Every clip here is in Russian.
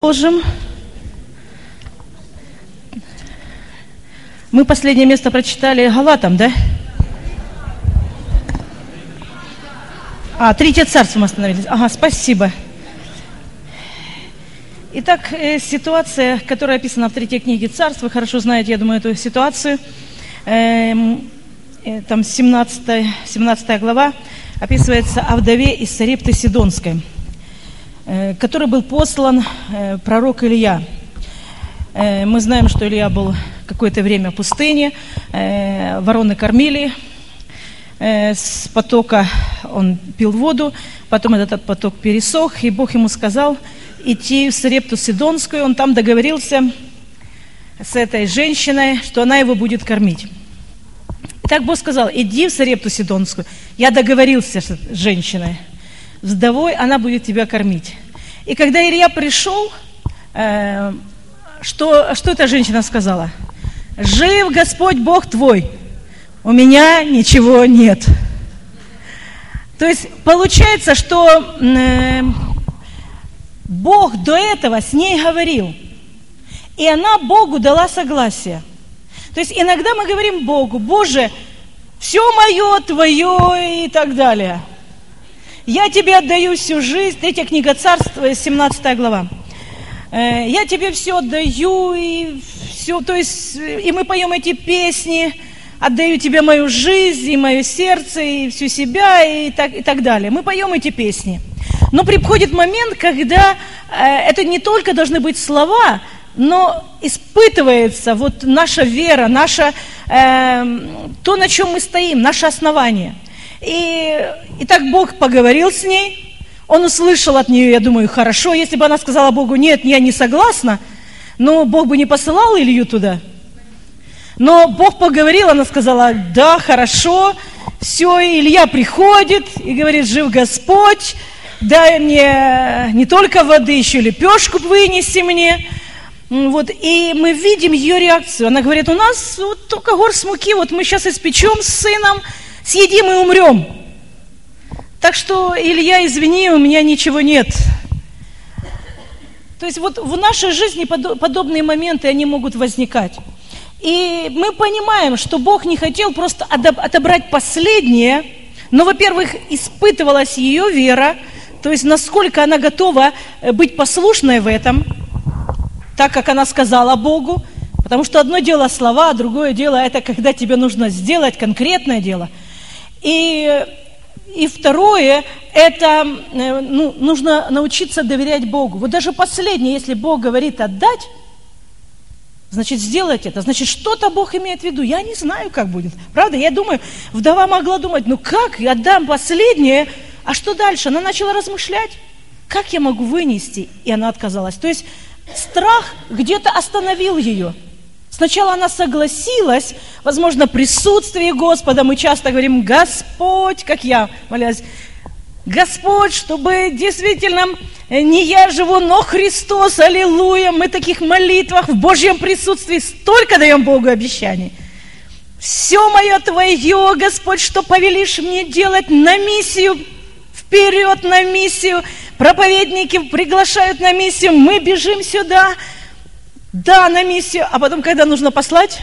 Продолжим. Мы последнее место прочитали Галатам, да? А, Третье царство мы остановились. Ага, спасибо. Итак, э, ситуация, которая описана в третьей книге царств, вы хорошо знаете, я думаю, эту ситуацию. Эм, э, там 17, 17 глава описывается о вдове из Сарепты Сидонской – который был послан э, пророк Илья. Э, мы знаем, что Илья был какое-то время в пустыне, вороны кормили, с потока он пил воду, потом этот поток пересох, и Бог ему сказал идти в Сарепту Сидонскую, он там договорился с этой женщиной, что она его будет кормить. И так Бог сказал, иди в Сарепту Сидонскую. Я договорился с женщиной вдовой, она будет тебя кормить. И когда Илья пришел, э, что, что эта женщина сказала? Жив Господь Бог твой, у меня ничего нет. То есть получается, что э, Бог до этого с ней говорил, и она Богу дала согласие. То есть иногда мы говорим Богу, Боже, все мое, твое и так далее – я тебе отдаю всю жизнь. Третья книга царства, 17 глава. Э, я тебе все отдаю, и все, то есть, и мы поем эти песни, отдаю тебе мою жизнь, и мое сердце, и всю себя, и так, и так далее. Мы поем эти песни. Но приходит момент, когда э, это не только должны быть слова, но испытывается вот наша вера, наша, э, то, на чем мы стоим, наше основание – и, и так Бог поговорил с ней, он услышал от нее, я думаю, хорошо, если бы она сказала Богу, нет, я не согласна, но Бог бы не посылал Илью туда. Но Бог поговорил, она сказала, да, хорошо, все, Илья приходит и говорит, жив Господь, дай мне не только воды, еще лепешку вынеси мне. Вот, и мы видим ее реакцию. Она говорит, у нас вот только горсть муки, вот мы сейчас испечем с сыном, съедим и умрем. Так что, Илья, извини, у меня ничего нет. То есть вот в нашей жизни подобные моменты, они могут возникать. И мы понимаем, что Бог не хотел просто отобрать последнее, но, во-первых, испытывалась ее вера, то есть насколько она готова э, быть послушной в этом, так как она сказала Богу, потому что одно дело слова, а другое дело это когда тебе нужно сделать конкретное дело – и, и второе, это э, ну, нужно научиться доверять Богу. Вот даже последнее, если Бог говорит отдать, значит сделать это, значит что-то Бог имеет в виду. Я не знаю, как будет. Правда, я думаю, вдова могла думать, ну как, я отдам последнее, а что дальше? Она начала размышлять, как я могу вынести, и она отказалась. То есть страх где-то остановил ее. Сначала она согласилась, возможно, присутствие Господа. Мы часто говорим, Господь, как я молясь, Господь, чтобы действительно не я живу, но Христос, аллилуйя. Мы таких молитвах в Божьем присутствии столько даем Богу обещаний. Все мое Твое, Господь, что повелишь мне делать на миссию, вперед на миссию. Проповедники приглашают на миссию, мы бежим сюда – да, на миссию, а потом, когда нужно послать,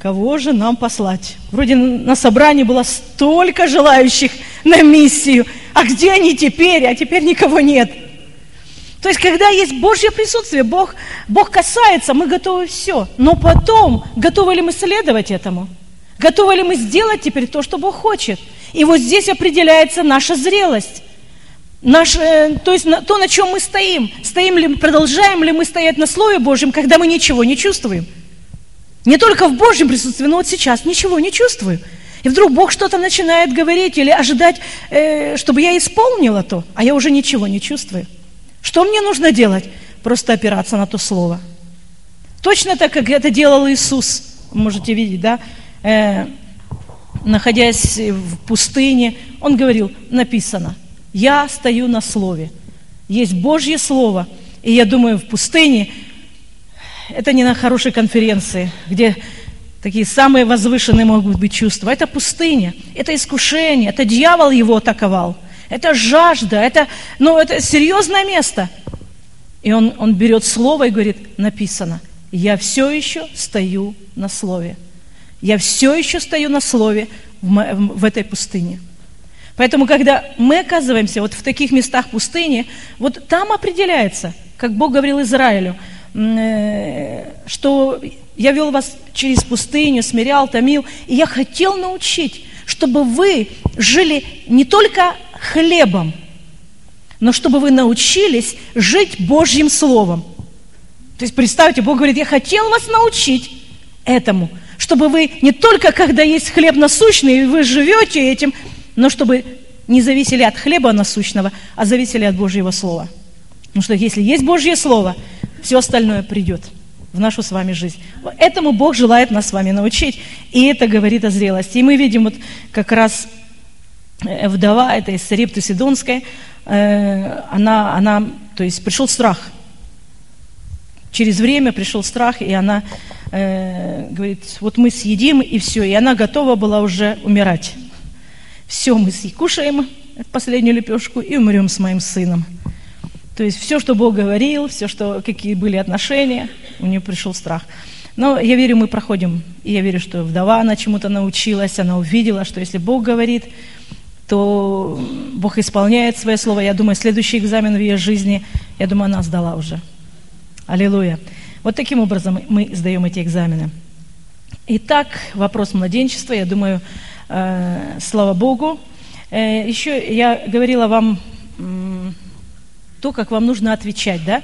кого же нам послать? Вроде на собрании было столько желающих на миссию, а где они теперь? А теперь никого нет. То есть, когда есть Божье присутствие, Бог, Бог касается, мы готовы все. Но потом, готовы ли мы следовать этому? Готовы ли мы сделать теперь то, что Бог хочет? И вот здесь определяется наша зрелость. Наш, э, то есть то, на чем мы стоим. Стоим ли, продолжаем ли мы стоять на Слове Божьем, когда мы ничего не чувствуем. Не только в Божьем присутствии, но вот сейчас ничего не чувствую. И вдруг Бог что-то начинает говорить или ожидать, э, чтобы я исполнила то, а я уже ничего не чувствую. Что мне нужно делать? Просто опираться на то Слово. Точно так, как это делал Иисус, можете видеть, да? Э, находясь в пустыне, Он говорил, написано – я стою на слове. Есть Божье Слово. И я думаю, в пустыне это не на хорошей конференции, где такие самые возвышенные могут быть чувства. Это пустыня, это искушение, это дьявол его атаковал. Это жажда, это, ну, это серьезное место. И он, он берет слово и говорит, написано, я все еще стою на слове. Я все еще стою на слове в, в этой пустыне. Поэтому, когда мы оказываемся вот в таких местах пустыни, вот там определяется, как Бог говорил Израилю, э, что я вел вас через пустыню, смирял, томил, и я хотел научить, чтобы вы жили не только хлебом, но чтобы вы научились жить Божьим Словом. То есть представьте, Бог говорит, я хотел вас научить этому, чтобы вы не только когда есть хлеб насущный, и вы живете этим, но чтобы не зависели от хлеба насущного, а зависели от Божьего Слова. Потому что если есть Божье Слово, все остальное придет в нашу с вами жизнь. Этому Бог желает нас с вами научить, и это говорит о зрелости. И мы видим вот как раз э, вдова, это из Сарепты Сидонской, э, она, она, то есть пришел страх. Через время пришел страх, и она э, говорит, вот мы съедим, и все. И она готова была уже умирать. Все, мы кушаем последнюю лепешку и умрем с моим сыном. То есть все, что Бог говорил, все, что, какие были отношения, у нее пришел страх. Но я верю, мы проходим, и я верю, что вдова, она чему-то научилась, она увидела, что если Бог говорит, то Бог исполняет свое слово. Я думаю, следующий экзамен в ее жизни, я думаю, она сдала уже. Аллилуйя. Вот таким образом мы сдаем эти экзамены. Итак, вопрос младенчества, я думаю, слава Богу. Э, еще я говорила вам то, как вам нужно отвечать да,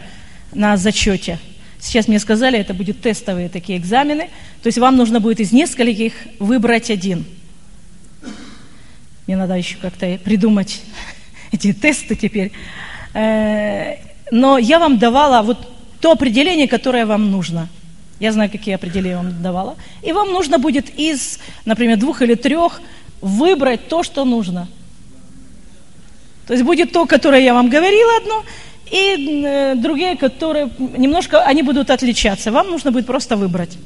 на зачете. Сейчас мне сказали, это будут тестовые такие экзамены. То есть вам нужно будет из нескольких выбрать один. Мне надо еще как-то придумать эти тесты теперь. Э, но я вам давала вот то определение, которое вам нужно. Я знаю, какие определения я вам давала. И вам нужно будет из, например, двух или трех выбрать то, что нужно – то есть будет то, которое я вам говорила одно, и э, другие, которые немножко, они будут отличаться. Вам нужно будет просто выбрать.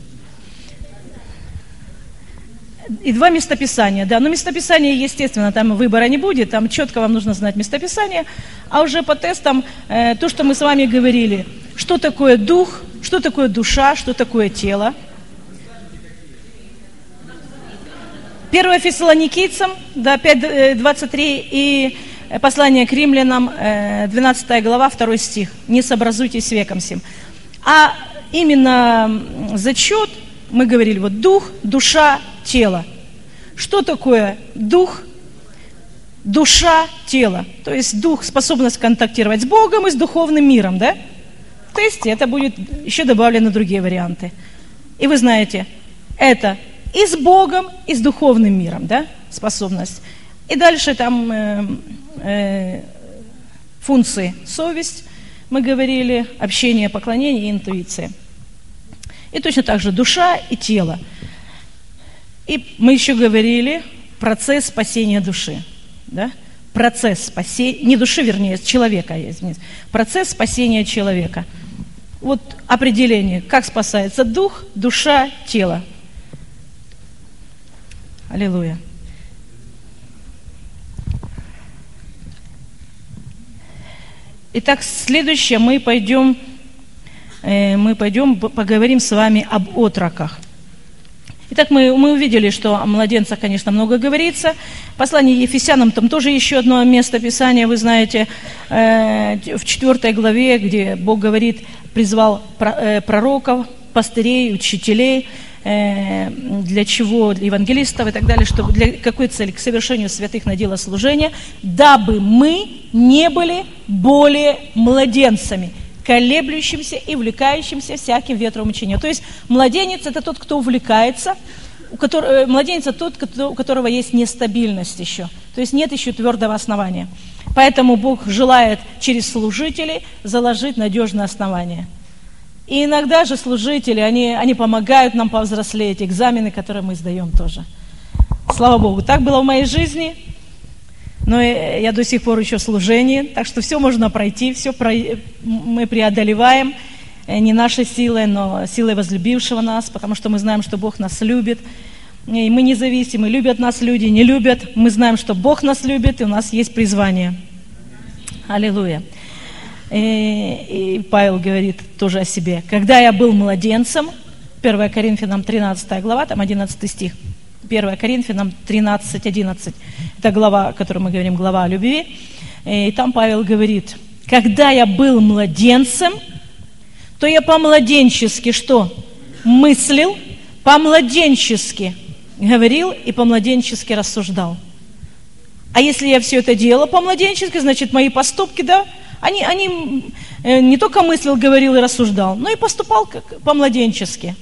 И два местописания, да. Но местописание, естественно, там выбора не будет, там четко вам нужно знать местописание. А уже по тестам э, то, что мы с вами говорили, что такое дух, что такое душа, что такое тело. 1 Фессалоникийцам, да, 5, 23 э, и послание к римлянам, 12 э, глава, 2 стих. «Не сообразуйтесь с веком сим». А именно зачет, мы говорили, вот дух, душа, тело. Что такое дух, душа, тело? То есть дух – способность контактировать с Богом и с духовным миром, да? В тесте это будет еще добавлены другие варианты. И вы знаете, это и с Богом, и с духовным миром, да, способность. И дальше там э, э, функции совесть, мы говорили, общение, поклонение и интуиция. И точно так же душа и тело. И мы еще говорили процесс спасения души. Да? Процесс спасения, не души, вернее, человека, извините. Процесс спасения человека. Вот определение, как спасается дух, душа, тело. Аллилуйя. Итак, следующее мы пойдем, э, мы пойдем поговорим с вами об отроках. Итак, мы, мы увидели, что о младенцах, конечно, много говорится. Послание Ефесянам, там тоже еще одно место Писания, вы знаете, э, в четвертой главе, где Бог говорит, призвал э, пророков, пастырей, учителей – Э, для чего, для евангелистов и так далее, чтобы для какой цели? К совершению святых на дело служения, дабы мы не были более младенцами, колеблющимся и увлекающимся всяким ветром учения. То есть младенец – это тот, кто увлекается, у которого, э, младенец – это тот, у которого есть нестабильность еще, то есть нет еще твердого основания. Поэтому Бог желает через служителей заложить надежное основание – и иногда же служители, они, они помогают нам повзрослеть, экзамены, которые мы сдаем тоже. Слава Богу, так было в моей жизни, но я до сих пор еще в служении, так что все можно пройти, все про... мы преодолеваем, э, не нашей силой, но силой возлюбившего нас, потому что мы знаем, что Бог нас любит, и мы независимы, любят нас люди, не любят, мы знаем, что Бог нас любит, и у нас есть призвание. Аллилуйя. И, и Павел говорит тоже о себе. Когда я был младенцем, 1 Коринфянам 13 глава, там 11 стих. 1 Коринфянам 13, 11. Это глава, о которой мы говорим, глава о любви. И там Павел говорит, когда я был младенцем, то я по-младенчески что? Мыслил, по-младенчески говорил и по-младенчески рассуждал. А если я все это делал по-младенчески, значит, мои поступки, да, они, они э, не только мыслил, говорил и рассуждал, но и поступал как по-младенчески.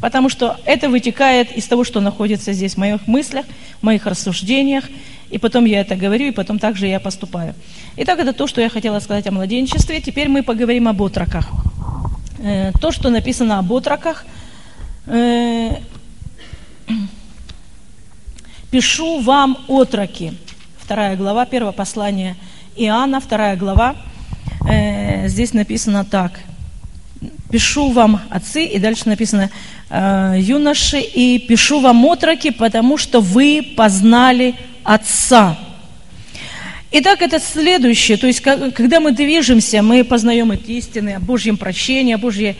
Потому что это вытекает из того, что находится здесь в моих мыслях, в моих рассуждениях. И потом я это говорю, и потом также я поступаю. Итак, это то, что я хотела сказать о младенчестве. Теперь мы поговорим об отроках. Э, то, что написано об отроках, э, пишу вам отроки. Вторая глава, первое послание Иоанна, вторая глава. Э, здесь написано так. Пишу вам, отцы, и дальше написано, юноши, и пишу вам отроки, потому что вы познали Отца. Итак, это следующее, то есть когда мы движемся, мы познаем эти истины о Божьем прощении, о, Божьей,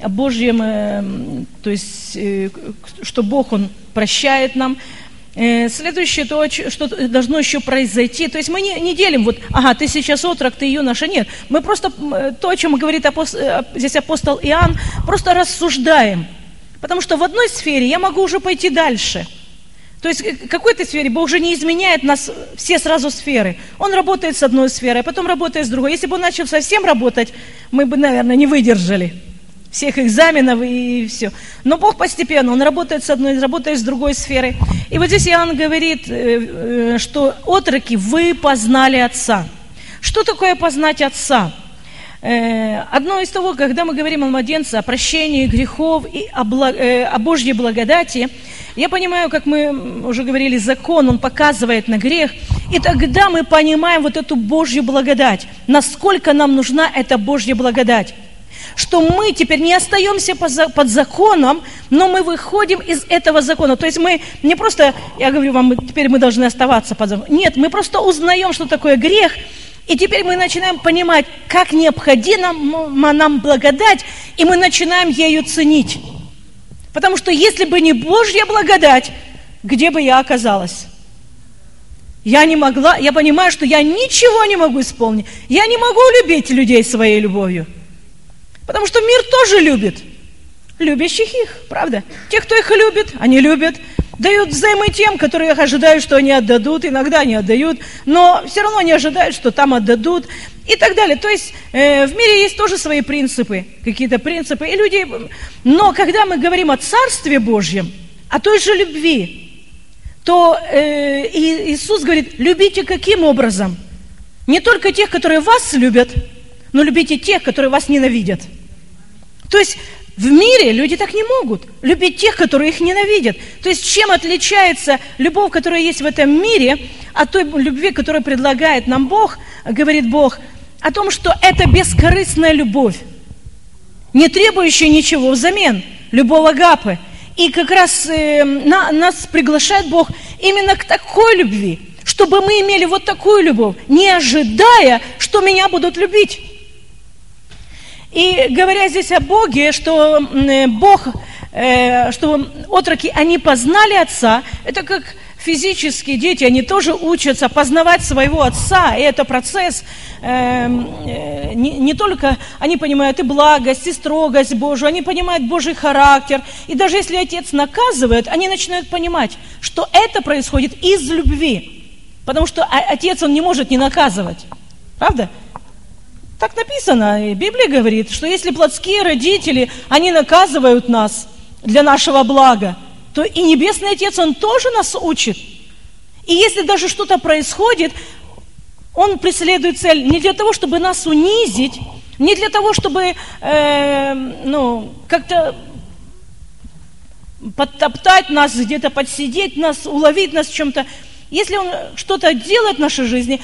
о Божьем, э, то есть, э, что Бог, Он прощает нам. Э, следующее, то, что должно еще произойти, то есть мы не, не делим, вот, ага, ты сейчас отрок, ты юноша, нет. Мы просто, то, о чем говорит апост, здесь апостол Иоанн, просто рассуждаем. Потому что в одной сфере я могу уже пойти дальше – то есть в какой-то сфере Бог уже не изменяет нас все сразу сферы. Он работает с одной сферой, а потом работает с другой. Если бы он начал совсем работать, мы бы, наверное, не выдержали всех экзаменов и все. Но Бог постепенно, Он работает с одной, работает с другой сферой. И вот здесь Иоанн говорит, э, э, что отроки, вы познали Отца. Что такое познать Отца? Э, одно из того, когда мы говорим о младенце, о прощении грехов и о, благ... о Божьей благодати, я понимаю, как мы уже говорили, закон, он показывает на грех. И тогда мы понимаем вот эту Божью благодать. Насколько нам нужна эта Божья благодать. Что мы теперь не остаемся под законом, но мы выходим из этого закона. То есть мы не просто, я говорю вам, теперь мы должны оставаться под законом. Нет, мы просто узнаем, что такое грех, и теперь мы начинаем понимать, как необходима нам благодать, и мы начинаем ею ценить. Потому что если бы не Божья благодать, где бы я оказалась? Я не могла, я понимаю, что я ничего не могу исполнить. Я не могу любить людей своей любовью. Потому что мир тоже любит. Любящих их, правда? Те, кто их любит, они любят. Дают взаймы тем, которые ожидают, что они отдадут. Иногда они отдают, но все равно не ожидают, что там отдадут и так далее. То есть э, в мире есть тоже свои принципы, какие-то принципы. И люди... Но когда мы говорим о Царстве Божьем, о той же любви, то э, Иисус говорит, любите каким образом? Не только тех, которые вас любят, но любите тех, которые вас ненавидят. То есть в мире люди так не могут. Любить тех, которые их ненавидят. То есть чем отличается любовь, которая есть в этом мире, от той любви, которую предлагает нам Бог, говорит Бог, о том, что это бескорыстная любовь, не требующая ничего взамен, любовь Агапы. И как раз э, на, нас приглашает Бог именно к такой любви, чтобы мы имели вот такую любовь, не ожидая, что меня будут любить. И говоря здесь о Боге, что э, Бог, э, что отроки, они познали Отца, это как физические дети, они тоже учатся познавать своего отца, и это процесс эм, э, не, только, они понимают и благость, и строгость Божию, они понимают Божий характер, и даже если отец наказывает, они начинают понимать, что это происходит из любви, потому что отец, он не может не наказывать, правда? Так написано, и Библия говорит, что если плотские родители, они наказывают нас для нашего блага, то и Небесный Отец, Он тоже нас учит. И если даже что-то происходит, Он преследует цель не для того, чтобы нас унизить, не для того, чтобы э, ну, как-то подтоптать нас, где-то подсидеть нас, уловить нас в чем-то. Если Он что-то делает в нашей жизни,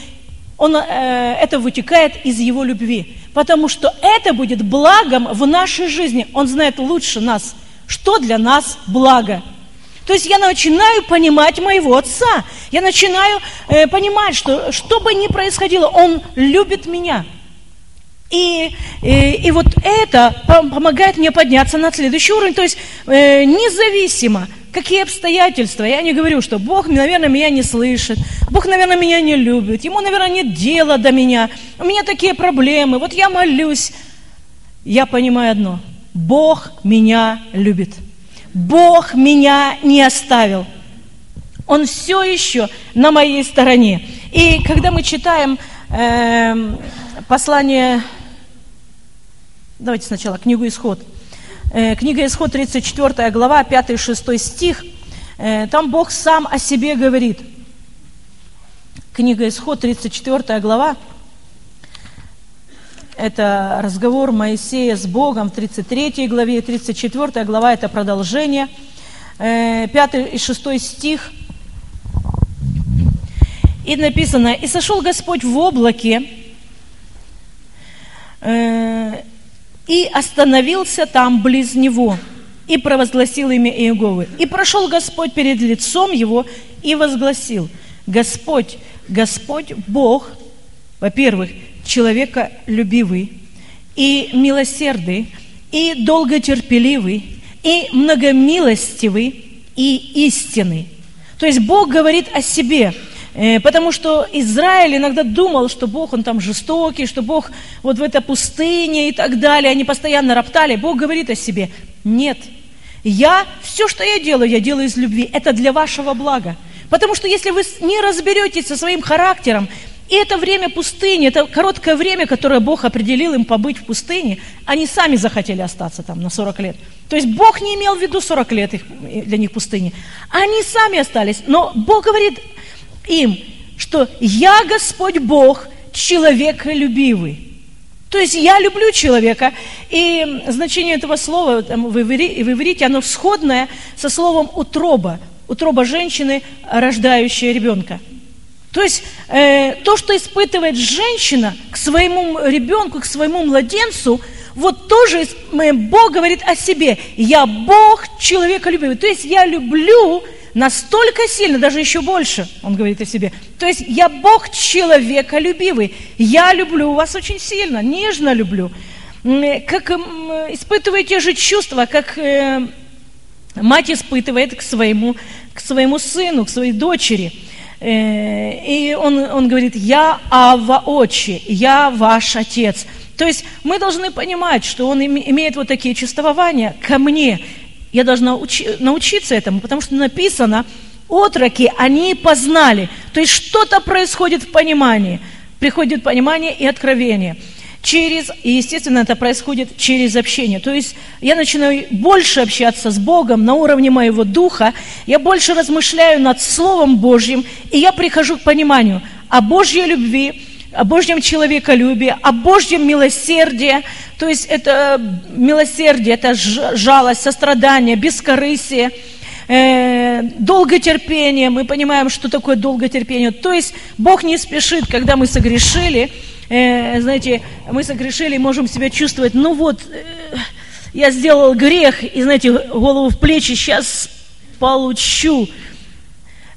он, э, это вытекает из его любви. Потому что это будет благом в нашей жизни. Он знает лучше нас, что для нас благо. То есть я начинаю понимать моего отца. Я начинаю э, понимать, что что бы ни происходило, он любит меня. И, и, и вот это помогает мне подняться на следующий уровень. То есть э, независимо, какие обстоятельства. Я не говорю, что Бог, наверное, меня не слышит. Бог, наверное, меня не любит. Ему, наверное, нет дела до меня. У меня такие проблемы. Вот я молюсь. Я понимаю одно. Бог меня любит. Бог меня не оставил. Он все еще на моей стороне. И когда мы читаем э, послание Давайте сначала книгу «Исход». Э, книга «Исход», 34 глава, 5-6 стих. Э, там Бог сам о себе говорит. Книга «Исход», 34 глава. Это разговор Моисея с Богом в 33 главе, 34 глава – это продолжение. 5 э, и 6 стих. И написано, «И сошел Господь в облаке, и остановился там близ него, и провозгласил имя Иеговы. И прошел Господь перед лицом его и возгласил, Господь, Господь Бог, во-первых, человека любивый и милосердный, и долготерпеливый, и многомилостивый, и истинный. То есть Бог говорит о себе – потому что Израиль иногда думал, что Бог, он там жестокий, что Бог вот в этой пустыне и так далее. Они постоянно роптали. Бог говорит о себе, нет, я, все, что я делаю, я делаю из любви. Это для вашего блага. Потому что если вы не разберетесь со своим характером, и это время пустыни, это короткое время, которое Бог определил им побыть в пустыне, они сами захотели остаться там на 40 лет. То есть Бог не имел в виду 40 лет их, для них пустыни. Они сами остались. Но Бог говорит, им, что я Господь Бог, человеколюбивый. То есть я люблю человека, и значение этого слова в иврите, оно сходное со словом утроба, утроба женщины, рождающая ребенка. То есть э, то, что испытывает женщина к своему ребенку, к своему младенцу, вот тоже Бог говорит о себе. Я Бог человеколюбивый. То есть я люблю настолько сильно, даже еще больше, он говорит о себе. То есть я Бог человеколюбивый. Я люблю вас очень сильно, нежно люблю. Как испытываю те же чувства, как э, мать испытывает к своему, к своему сыну, к своей дочери. Э, и он, он говорит, я Ава Очи, я ваш отец. То есть мы должны понимать, что он имеет вот такие чувствования ко мне. Я должна учи, научиться этому, потому что написано, отроки, они познали. То есть что-то происходит в понимании. Приходит понимание и откровение. Через, и естественно это происходит через общение. То есть я начинаю больше общаться с Богом на уровне моего духа, я больше размышляю над Словом Божьим, и я прихожу к пониманию о Божьей любви, о Божьем человеколюбии, о Божьем милосердии. То есть это милосердие, это жалость, сострадание, бескорысие, э, долготерпение. Мы понимаем, что такое долготерпение. То есть Бог не спешит, когда мы согрешили. Э, знаете, мы согрешили, можем себя чувствовать, ну вот, э, я сделал грех, и, знаете, голову в плечи, сейчас получу.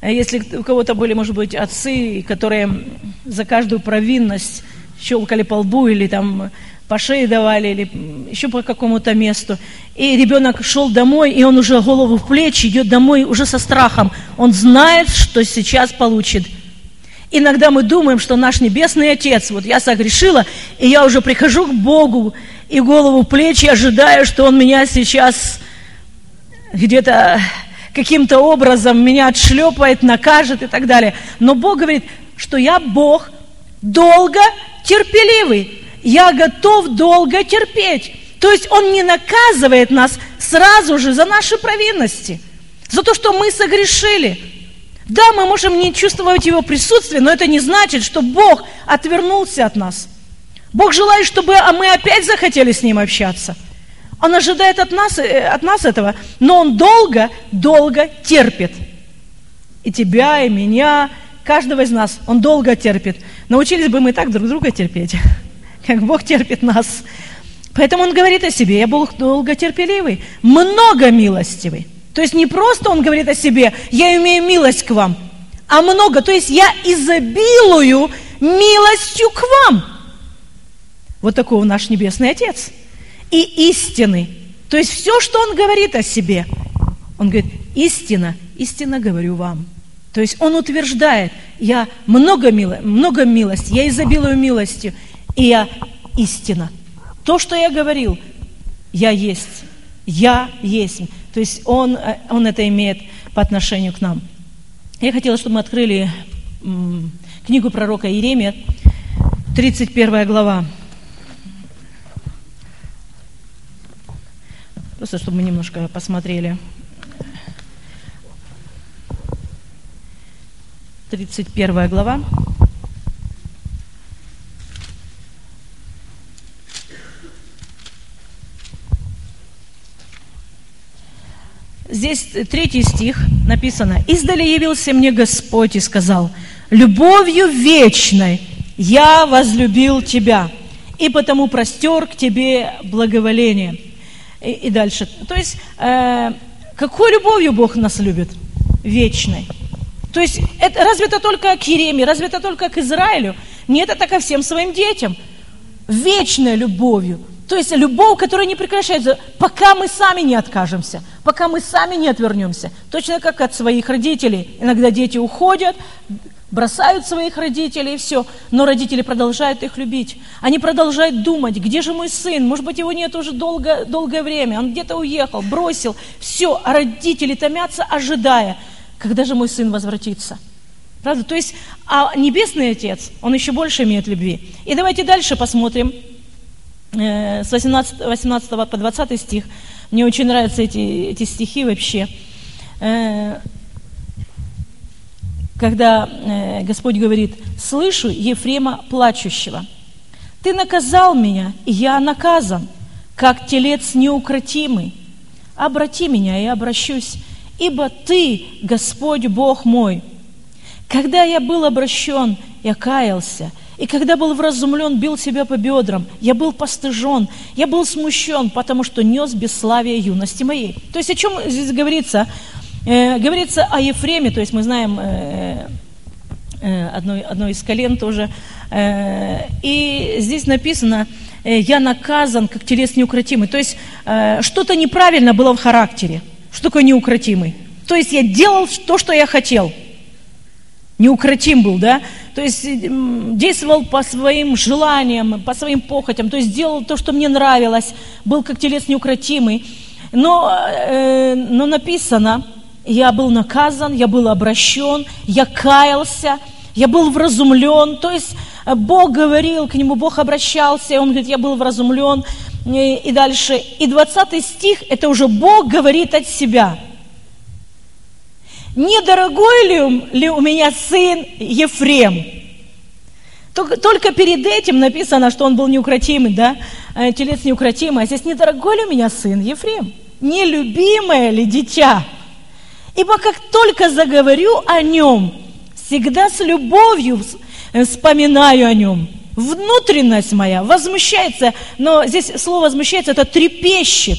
А если у кого-то были, может быть, отцы, которые за каждую провинность щелкали по лбу или там по шее давали, или еще по какому-то месту. И ребенок шел домой, и он уже голову в плечи идет домой уже со страхом. Он знает, что сейчас получит. Иногда мы думаем, что наш Небесный Отец, вот я согрешила, и я уже прихожу к Богу, и голову в плечи ожидаю, что Он меня сейчас где-то каким-то образом меня отшлепает, накажет и так далее. Но Бог говорит, что я Бог долго терпеливый. Я готов долго терпеть. То есть Он не наказывает нас сразу же за наши провинности, за то, что мы согрешили. Да, мы можем не чувствовать Его присутствие, но это не значит, что Бог отвернулся от нас. Бог желает, чтобы а мы опять захотели с Ним общаться – он ожидает от нас, э, от нас этого, но Он долго, долго терпит. И тебя, и меня, каждого из нас. Он долго терпит. Научились бы мы так друг друга терпеть, как Бог терпит нас. Поэтому Он говорит о себе, я Бог долготерпеливый, много милостивый. То есть не просто Он говорит о себе, я имею милость к вам, а много. То есть я изобилую милостью к вам. Вот такой наш Небесный Отец. И истины. То есть все, что Он говорит о себе. Он говорит, истина, истина говорю вам. То есть Он утверждает, я много, мило, много милости, я изобилую милостью, и я истина. То, что я говорил, я есть. Я есть. То есть Он, э, он это имеет по отношению к нам. Я хотела, чтобы мы открыли книгу пророка Иеремия, 31 глава. Просто чтобы мы немножко посмотрели. 31 глава. Здесь третий стих написано. «Издали явился мне Господь и сказал, любовью вечной я возлюбил тебя, и потому простер к тебе благоволение» и, и дальше. То есть, э, какой любовью Бог нас любит? Вечной. То есть, это, разве это только к Ереме, разве это только к Израилю? Нет, это ко всем своим детям. Вечной любовью. То есть любовь, которая не прекращается, пока мы сами не откажемся, пока мы сами не отвернемся. Точно как от своих родителей. Иногда дети уходят, бросают своих родителей и все. Но родители продолжают их любить. Они продолжают думать, где же мой сын? Может быть, его нет уже долго, долгое время. Он где-то уехал, бросил. Все. А родители томятся, ожидая, когда же мой сын возвратится. Правда? То есть, а Небесный Отец, Он еще больше имеет любви. И давайте дальше посмотрим э, с 18, 18 по 20 стих. Мне очень нравятся эти, эти стихи вообще. Э, когда э, Господь говорит, слышу Ефрема плачущего. Ты наказал меня, и я наказан, как телец неукротимый. Обрати меня, и обращусь, ибо Ты, Господь Бог мой. Когда я был обращен, я каялся, и когда был вразумлен, бил себя по бедрам, я был постыжен, я был смущен, потому что нес бесславие юности моей. То есть о чем здесь говорится? Э, говорится о Ефреме, то есть мы знаем э, э, одно, одно из колен тоже. Э, и здесь написано, э, я наказан, как телес неукротимый. То есть что-то неправильно было в характере. Что такое неукротимый? То есть я делал то, что я хотел. Неукротим был, да? То есть действовал по своим желаниям, по своим похотям, то есть делал то, что мне нравилось, был как телес неукротимый. Но, но написано, я был наказан, я был обращен, я каялся, я был вразумлен. То есть э, Бог говорил к нему, Бог обращался, и он говорит, я был вразумлен. И, и дальше. И 20 стих, это уже Бог говорит от себя. Недорогой ли, ли у меня сын Ефрем? Только, только перед этим написано, что он был неукротимый, да? Э, телец неукротимый. А здесь недорогой ли у меня сын Ефрем? Нелюбимое ли дитя? Ибо как только заговорю о нем, всегда с любовью э, вспоминаю о нем. Внутренность моя возмущается, но здесь слово возмущается, это трепещет.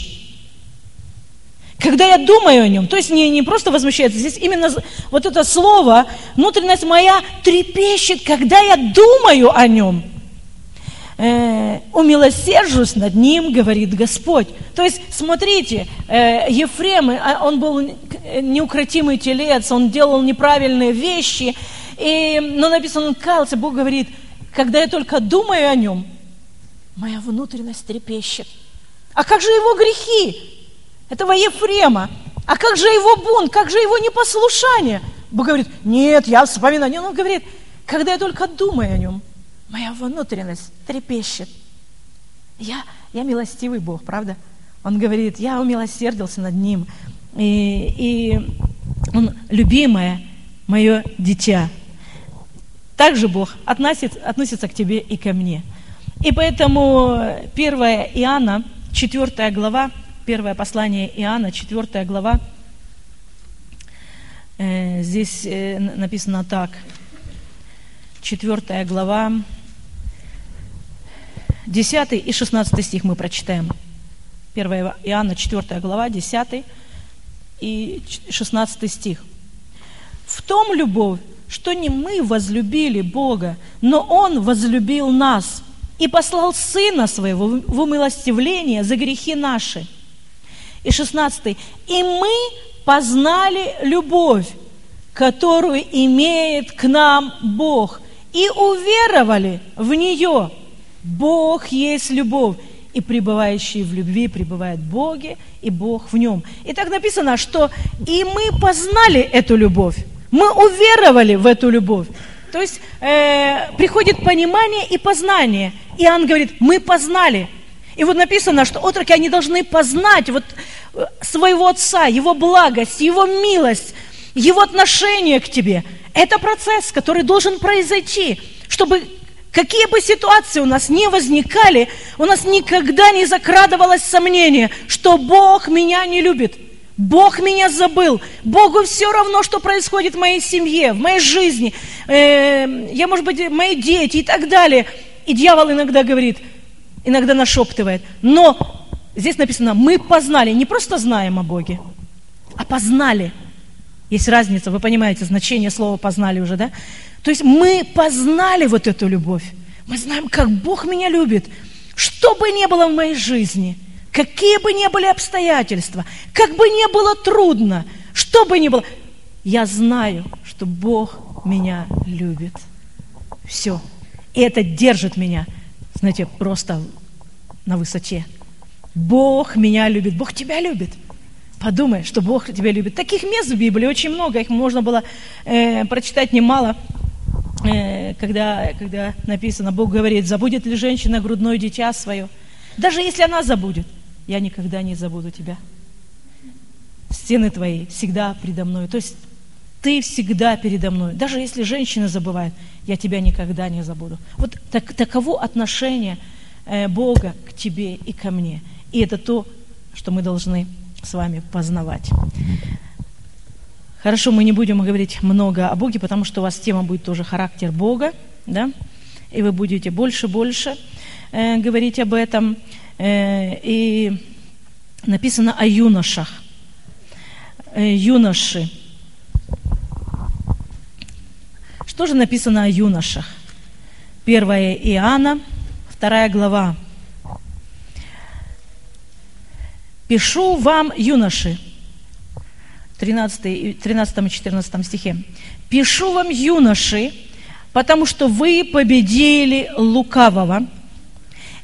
Когда я думаю о нем, то есть не, не просто возмущается, здесь именно вот это слово, внутренность моя трепещет, когда я думаю о нем э, умилосержусь над ним, говорит Господь. То есть, смотрите, э, Ефрем, э, он был неукротимый телец, он делал неправильные вещи, и, но написано, он кался, Бог говорит, когда я только думаю о нем, моя внутренность трепещет. А как же его грехи? Этого Ефрема. А как же его бунт? Как же его непослушание? Бог говорит, нет, я вспоминаю. Он говорит, когда я только думаю о нем, моя внутренность трепещет. Я, я милостивый Бог, правда? Он говорит, я умилосердился над ним. И, и он любимое мое дитя. Также Бог относится, относится к тебе и ко мне. И поэтому 1 Иоанна, 4 глава, первое послание Иоанна, 4 глава, э, здесь э, написано так, 4 глава, 10 и 16 стих мы прочитаем. 1 Иоанна, 4 глава, 10 и 16 стих. «В том любовь, что не мы возлюбили Бога, но Он возлюбил нас и послал Сына Своего в умилостивление за грехи наши. И 16. И мы познали любовь, которую имеет к нам Бог, и уверовали в нее. Бог есть любовь, и пребывающий в любви пребывает в Боге, и Бог в нем. И так написано, что и мы познали эту любовь, мы уверовали в эту любовь. То есть э, приходит понимание и познание. И Иоанн говорит, мы познали. И вот написано, что отроки, они должны познать вот э, своего Отца, Его благость, Его милость, Его отношение к тебе. Это процесс, который должен произойти, чтобы какие бы ситуации у нас не возникали, у нас никогда не закрадывалось сомнение, что Бог меня не любит. Бог меня забыл. Богу все равно, что происходит в моей семье, в моей жизни. Э, я, может быть, мои дети и так далее. И дьявол иногда говорит, иногда нашептывает. Но здесь написано, мы познали, не просто знаем о Боге, а познали. Есть разница, вы понимаете значение слова познали уже, да? То есть мы познали вот эту любовь. Мы знаем, как Бог меня любит. Что бы ни было в моей жизни – Какие бы ни были обстоятельства, как бы ни было трудно, что бы ни было, я знаю, что Бог меня любит. Все. И это держит меня, знаете, просто на высоте. Бог меня любит, Бог тебя любит. Подумай, что Бог тебя любит. Таких мест в Библии очень много, их можно было э, прочитать немало, когда, когда написано, Бог говорит, забудет ли женщина грудное дитя свое, даже если она забудет – я никогда не забуду тебя. Стены твои всегда предо мной. То есть ты всегда передо мной. Даже если женщина забывает, я тебя никогда не забуду. Вот так, таково отношение э, Бога к тебе и ко мне. И это то, что мы должны с вами познавать. Хорошо, мы не будем говорить много о Боге, потому что у вас тема будет тоже характер Бога, да? И вы будете больше-больше э, говорить об этом. Э, и написано о юношах. Э, юноши. Что же написано о юношах? Первая Иоанна, вторая глава. «Пишу вам, юноши», 13, 13 и 14 стихе, «Пишу вам, юноши, потому что вы победили лукавого,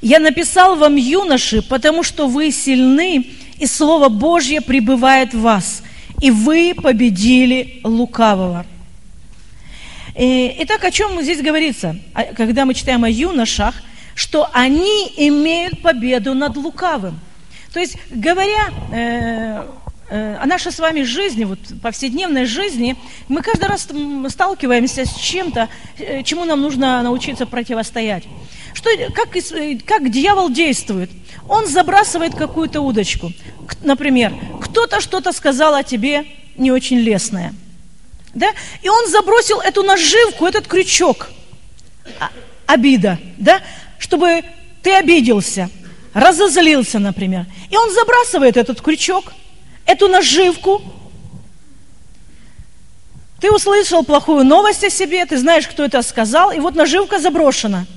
я написал вам, юноши, потому что вы сильны, и Слово Божье пребывает в вас, и вы победили лукавого. Итак, о чем здесь говорится, а, когда мы читаем о юношах, что они имеют победу над лукавым. То есть, говоря э, э, о нашей с вами жизни, вот повседневной жизни, мы каждый раз сталкиваемся с чем-то, э, чему нам нужно научиться противостоять. Что, как, как дьявол действует? Он забрасывает какую-то удочку. Например, кто-то что-то сказал о тебе не очень лестное. Да? И он забросил эту наживку, этот крючок. А, обида, да? Чтобы ты обиделся, разозлился, например. И он забрасывает этот крючок, эту наживку. Ты услышал плохую новость о себе, ты знаешь, кто это сказал, и вот наживка заброшена –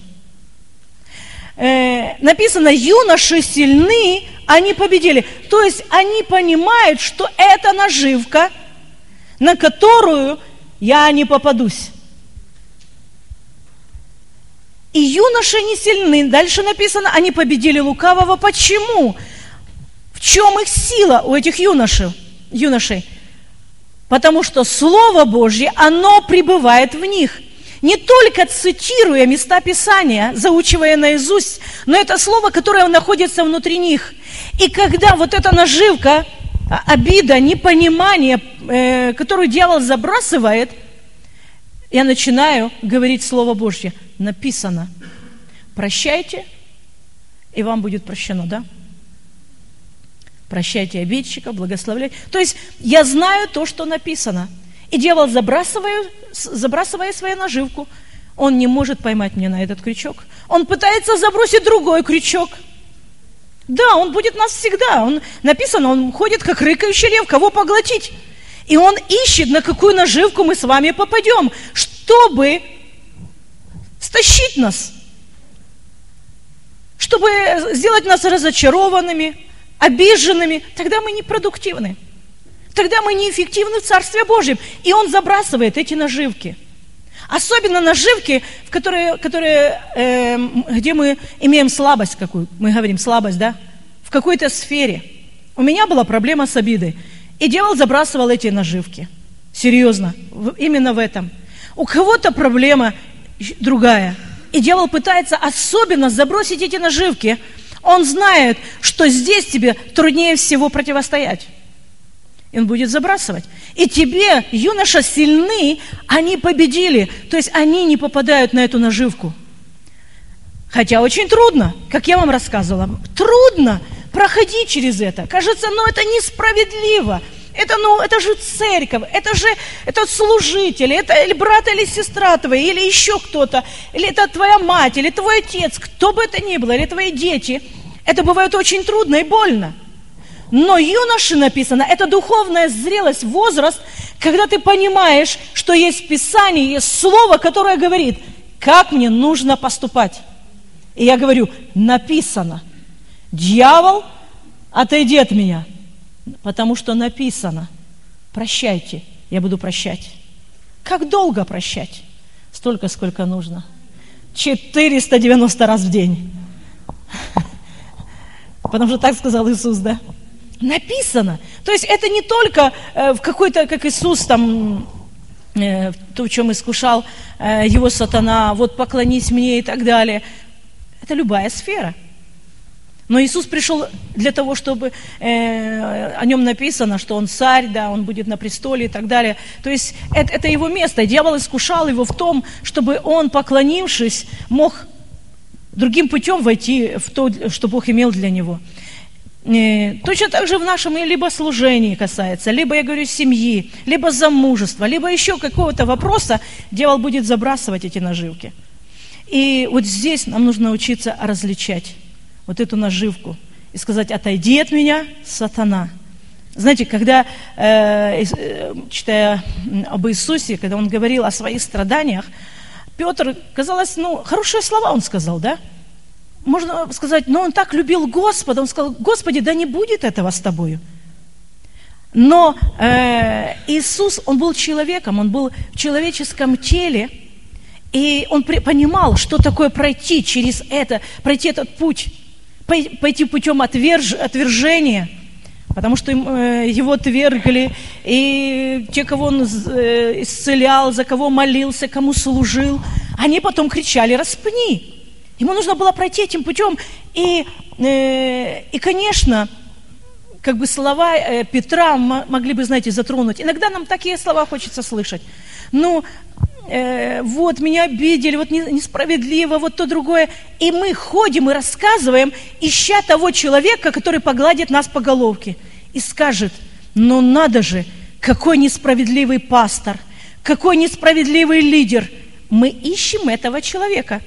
э, написано, юноши сильны, они победили. То есть они понимают, что это наживка, на которую я не попадусь. И юноши не сильны. Дальше написано, они победили лукавого. Почему? В чем их сила у этих юношей? юношей? Потому что Слово Божье, оно пребывает в них – не только цитируя места Писания, заучивая наизусть, но это слово, которое находится внутри них. И когда вот эта наживка, а, обида, непонимание, э, которую дьявол забрасывает, я начинаю говорить Слово Божье. Написано, прощайте, и вам будет прощено, да? Прощайте обидчика, благословляйте. То есть я знаю то, что написано – и дьявол, забрасывая, забрасывая свою наживку, он не может поймать меня на этот крючок. Он пытается забросить другой крючок. Да, он будет нас всегда. Он, написано, он ходит, как рыкающий лев, кого поглотить. И он ищет, на какую наживку мы с вами попадем, чтобы стащить нас. чтобы сделать нас разочарованными, обиженными, тогда мы непродуктивны. Тогда мы неэффективны в Царстве Божьем. И Он забрасывает эти наживки. Особенно наживки, в которые, которые, э, где мы имеем слабость какую, мы говорим слабость, да, в какой-то сфере. У меня была проблема с обидой. И дьявол забрасывал эти наживки. Серьезно, именно в этом. У кого-то проблема другая. И дьявол пытается особенно забросить эти наживки. Он знает, что здесь тебе труднее всего противостоять. И он будет забрасывать. И тебе, юноша, сильны, они победили. То есть они не попадают на эту наживку. Хотя очень трудно, как я вам рассказывала. Трудно проходить через это. Кажется, ну это несправедливо. Это, ну, это же церковь, это же это служители, это или брат или сестра твоя, или еще кто-то, или это твоя мать, или твой отец, кто бы это ни было, или твои дети. Это бывает очень трудно и больно. Но юноши написано, это духовная зрелость, возраст, когда ты понимаешь, что есть Писание, есть Слово, которое говорит, как мне нужно поступать. И я говорю, написано, дьявол, отойди от меня – Потому что написано, прощайте, я буду прощать. Как долго прощать? Столько, сколько нужно. 490 раз в день. Потому что так сказал Иисус, да? Написано. То есть это не только э, в какой-то, как Иисус там, э, то, в чем искушал э, его сатана, вот поклонись мне и так далее. Это любая сфера. Но Иисус пришел для того, чтобы э, о нем написано, что он царь, да, он будет на престоле и так далее. То есть это, это его место. Дьявол искушал его в том, чтобы он, поклонившись, мог другим путем войти в то, что Бог имел для него. Э, точно так же в нашем либо служении касается, либо, я говорю, семьи, либо замужества, либо еще какого-то вопроса, дьявол будет забрасывать эти наживки. И вот здесь нам нужно научиться различать вот эту наживку и сказать, отойди от меня, сатана. Знаете, когда, э, э, читая об Иисусе, когда он говорил о своих страданиях, Петр, казалось, ну, хорошие слова он сказал, да? Можно сказать, но он так любил Господа, он сказал, Господи, да не будет этого с тобою. Но э, Иисус, он был человеком, он был в человеческом теле, и он понимал, что такое пройти через это, пройти этот путь пойти путем отверж, отвержения, потому что э, его отвергли, и те, кого он э, исцелял, за кого молился, кому служил, они потом кричали «распни». Ему нужно было пройти этим путем. И, э, и конечно, как бы слова Петра могли бы, знаете, затронуть. Иногда нам такие слова хочется слышать. Ну, э, вот меня обидели, вот несправедливо, вот то другое. И мы ходим и рассказываем, ища того человека, который погладит нас по головке и скажет, ну надо же, какой несправедливый пастор, какой несправедливый лидер. Мы ищем этого человека.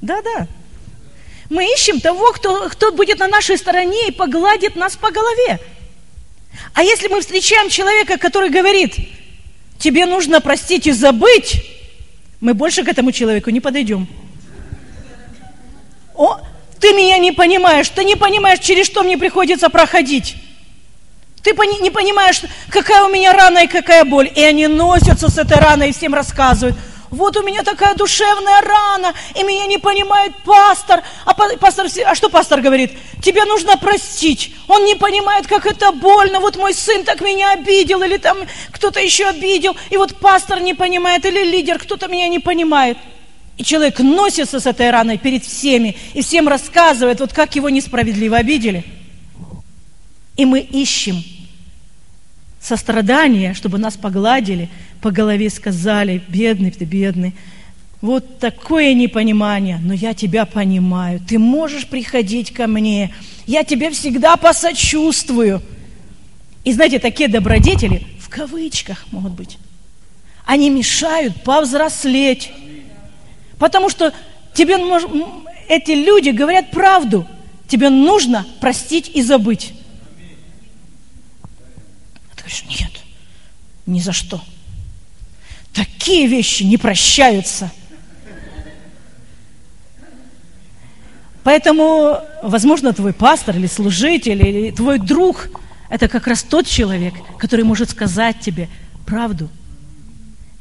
Да-да. Мы ищем того, кто, кто будет на нашей стороне и погладит нас по голове. А если мы встречаем человека, который говорит, тебе нужно простить и забыть, мы больше к этому человеку не подойдем. О, ты меня не понимаешь, ты не понимаешь, через что мне приходится проходить. Ты не понимаешь, какая у меня рана и какая боль. И они носятся с этой раной и всем рассказывают – вот у меня такая душевная рана, и меня не понимает пастор. А пастор, а что пастор говорит? Тебе нужно простить. Он не понимает, как это больно. Вот мой сын так меня обидел, или там кто-то еще обидел. И вот пастор не понимает, или лидер, кто-то меня не понимает. И человек носится с этой раной перед всеми, и всем рассказывает, вот как его несправедливо обидели. И мы ищем сострадание, чтобы нас погладили, по голове сказали, бедный ты, бедный. Вот такое непонимание, но я тебя понимаю. Ты можешь приходить ко мне. Я тебе всегда посочувствую. И знаете, такие добродетели, в кавычках могут быть, они мешают повзрослеть. Потому что тебе эти люди говорят правду. Тебе нужно простить и забыть говоришь, нет, ни за что. Такие вещи не прощаются. Поэтому, возможно, твой пастор или служитель, или твой друг – это как раз тот человек, который может сказать тебе правду.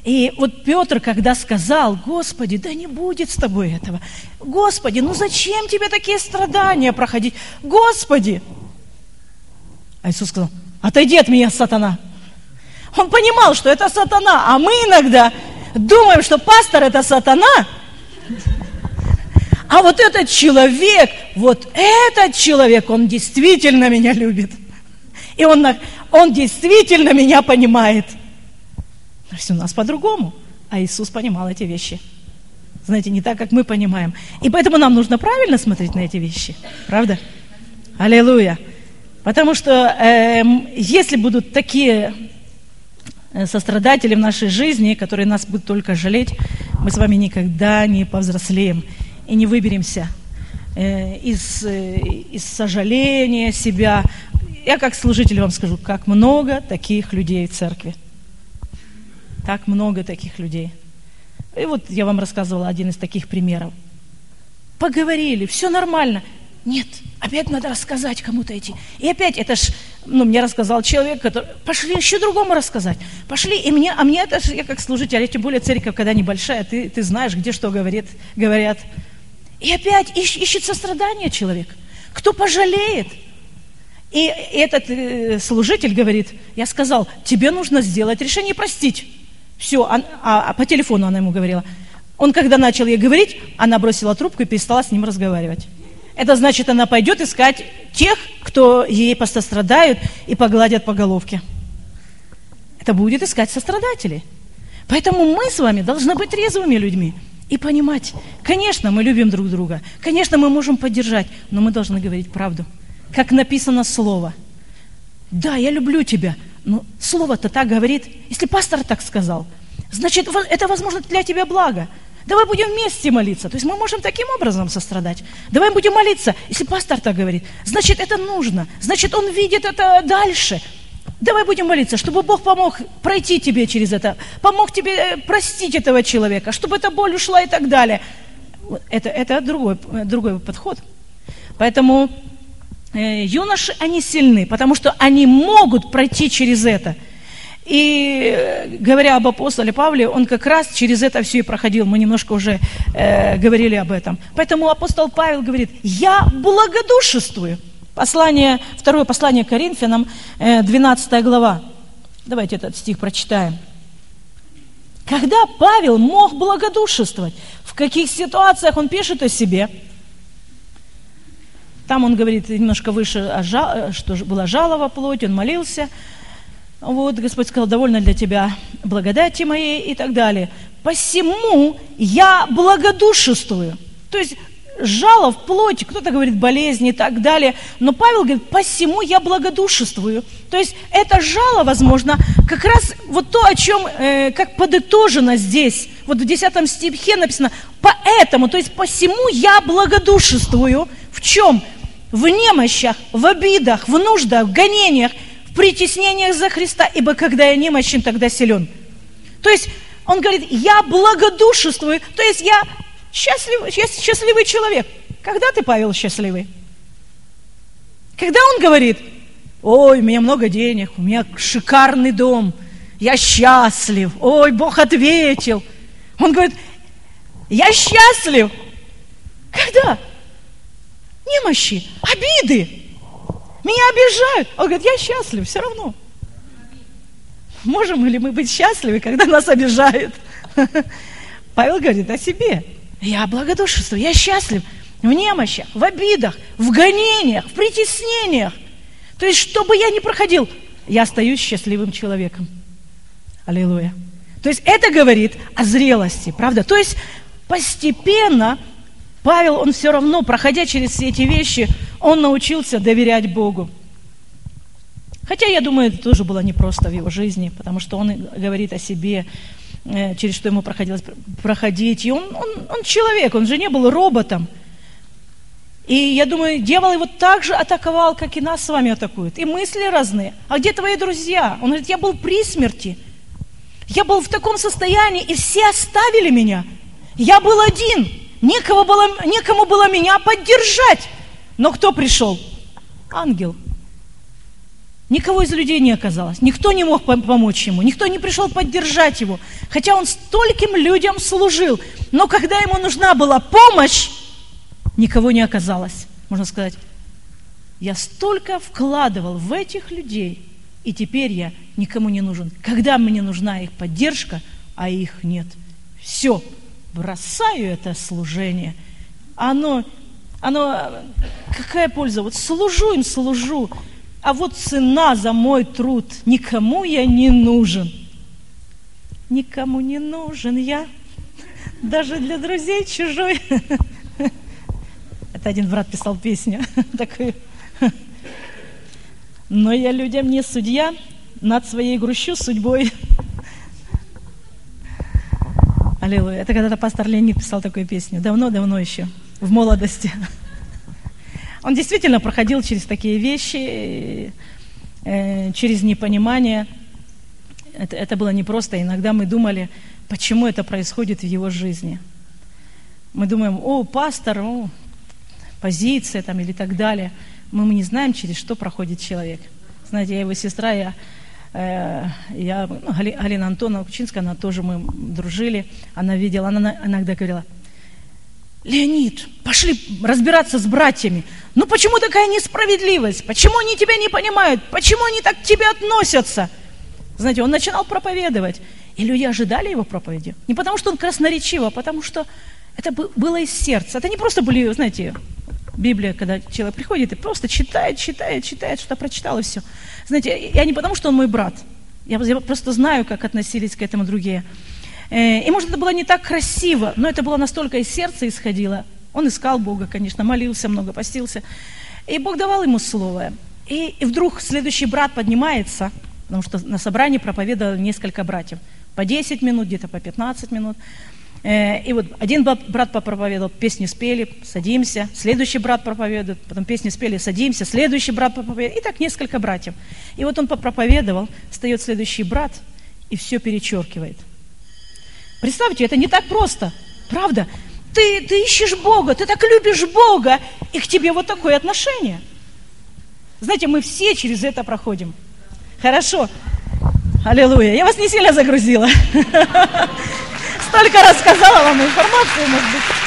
И вот Петр, когда сказал, Господи, да не будет с тобой этого. Господи, ну зачем тебе такие страдания проходить? Господи! А Иисус сказал, отойди от меня, сатана. Он понимал, что это сатана, а мы иногда думаем, что пастор это сатана, а вот этот человек, вот этот человек, он действительно меня любит. И он, он действительно меня понимает. Но все у нас по-другому. А Иисус понимал эти вещи. Знаете, не так, как мы понимаем. И поэтому нам нужно правильно смотреть на эти вещи. Правда? Аллилуйя. Потому что э, если будут такие э, сострадатели в нашей жизни, которые нас будут только жалеть, мы с вами никогда не повзрослеем и не выберемся э, из, э, из сожаления себя. Я как служитель вам скажу, как много таких людей в церкви. Так много таких людей. И вот я вам рассказывала один из таких примеров. Поговорили, все нормально. Нет, опять надо рассказать кому-то идти. И опять это ж, ну, мне рассказал человек, который, пошли еще другому рассказать. Пошли, и мне, а мне это ж, я как служитель, а тем более церковь, когда небольшая, ты, ты знаешь, где что говорит, говорят. И опять ищ, ищет сострадание человек. Кто пожалеет? И этот э, служитель говорит, я сказал, тебе нужно сделать решение простить. Все, а, а, а по телефону она ему говорила. Он, когда начал ей говорить, она бросила трубку и перестала с ним разговаривать. Это значит, она пойдет искать тех, кто ей пострадают и погладят по головке. Это будет искать сострадателей. Поэтому мы с вами должны быть трезвыми людьми и понимать, конечно, мы любим друг друга, конечно, мы можем поддержать, но мы должны говорить правду. Как написано слово. Да, я люблю тебя, но слово-то так говорит. Если пастор так сказал, значит, это, возможно, для тебя благо. Давай будем вместе молиться. То есть мы можем таким образом сострадать. Давай будем молиться. Если пастор так говорит, значит, это нужно. Значит, он видит это дальше. Давай будем молиться, чтобы Бог помог пройти тебе через это, помог тебе э, простить этого человека, чтобы эта боль ушла и так далее. Это, это другой, другой подход. Поэтому э, юноши, они сильны, потому что они могут пройти через это. И э, говоря об апостоле Павле, он как раз через это все и проходил. Мы немножко уже э, говорили об этом. Поэтому апостол Павел говорит, я благодушествую. Послание, второе послание Коринфянам, 12 э, глава. Давайте этот стих прочитаем. Когда Павел мог благодушествовать, в каких ситуациях он пишет о себе? Там он говорит немножко выше, что была жалова плоть, он молился. Вот, Господь сказал, довольно для тебя благодати моей и так далее. Посему я благодушествую. То есть жало в плоти, кто-то говорит болезни и так далее. Но Павел говорит, посему я благодушествую. То есть это жало, возможно, как раз вот то, о чем, э, как подытожено здесь. Вот в 10 стихе написано, поэтому, то есть посему я благодушествую. В чем? В немощах, в обидах, в нуждах, в гонениях, притеснениях за Христа, ибо когда я немощен, тогда силен. То есть он говорит, я благодушествую, то есть я Счастливый, счастливый человек. Когда ты, Павел, счастливый? Когда он говорит, ой, у меня много денег, у меня шикарный дом, я счастлив, ой, Бог ответил. Он говорит, я счастлив. Когда? Немощи, обиды. Меня обижают. Он говорит, я счастлив, все равно. Можем ли мы быть счастливы, когда нас обижают? Павел говорит о себе. Я благодушествую, я счастлив в немощах, в обидах, в гонениях, в притеснениях. То есть, что бы я ни проходил, я остаюсь счастливым человеком. Аллилуйя. То есть это говорит о зрелости, правда? То есть постепенно Павел, он все равно, проходя через все эти вещи, он научился доверять Богу. Хотя, я думаю, это тоже было непросто в его жизни, потому что он говорит о себе, Э, через что ему проходилось проходить. И он, он, он человек, он же не был роботом. И я думаю, дьявол его так же атаковал, как и нас с вами атакует. И мысли разные. А где твои друзья? Он говорит, я был при смерти. Я был в таком состоянии, и все оставили меня. Я был один. Некого было, некому было меня поддержать. Но кто пришел? Ангел. Никого из людей не оказалось. Никто не мог помочь ему. Никто не пришел поддержать его. Хотя он стольким людям служил. Но когда ему нужна была помощь, никого не оказалось. Можно сказать, я столько вкладывал в этих людей, и теперь я никому не нужен. Когда мне нужна их поддержка, а их нет. Все, бросаю это служение. Оно, оно, какая польза? Вот служу им, служу, а вот цена за мой труд, никому я не нужен. Никому не нужен я, даже для друзей чужой. Это один брат писал песню такую. Но я людям не судья, над своей грущу судьбой. Аллилуйя. Это когда-то пастор Ленин писал такую песню. Давно-давно еще, в молодости. Он действительно проходил через такие вещи, э, через непонимание. Это, это было непросто. Иногда мы думали, почему это происходит в его жизни. Мы думаем, о, пастор, о, позиция там или так далее. Мы, мы не знаем, через что проходит человек. Знаете, я его сестра, я, я ну, Галина Антоновна Кучинская, она тоже, мы дружили. Она видела, она иногда говорила, Леонид, пошли разбираться с братьями. Ну почему такая несправедливость? Почему они тебя не понимают? Почему они так к тебе относятся? Знаете, он начинал проповедовать, и люди ожидали его проповеди. Не потому, что он красноречив, а потому, что это было из сердца. Это не просто были, знаете, Библия, когда человек приходит и просто читает, читает, читает, что-то прочитал и все. Знаете, я не потому, что он мой брат. Я, просто знаю, как относились к этому другие. Э, и, может, это было не так красиво, но это было настолько из сердца исходило. Он искал Бога, конечно, молился много, постился. И Бог давал ему слово. И, вдруг следующий брат поднимается, потому что на собрании проповедовало несколько братьев. По 10 минут, где-то по 15 минут. Э, и вот один брат попроповедовал, песни спели, садимся. Следующий брат проповедует, потом песни спели, садимся. Следующий брат проповедует. И так несколько братьев. И вот он попроповедовал, встает следующий брат и все перечеркивает – Представьте, это не так просто. Правда? Ты, ты ищешь Бога, ты так любишь Бога, и к тебе вот такое отношение. Знаете, мы все через это проходим. Хорошо. Аллилуйя. Я вас не сильно загрузила. Столько рассказала вам информации, может быть.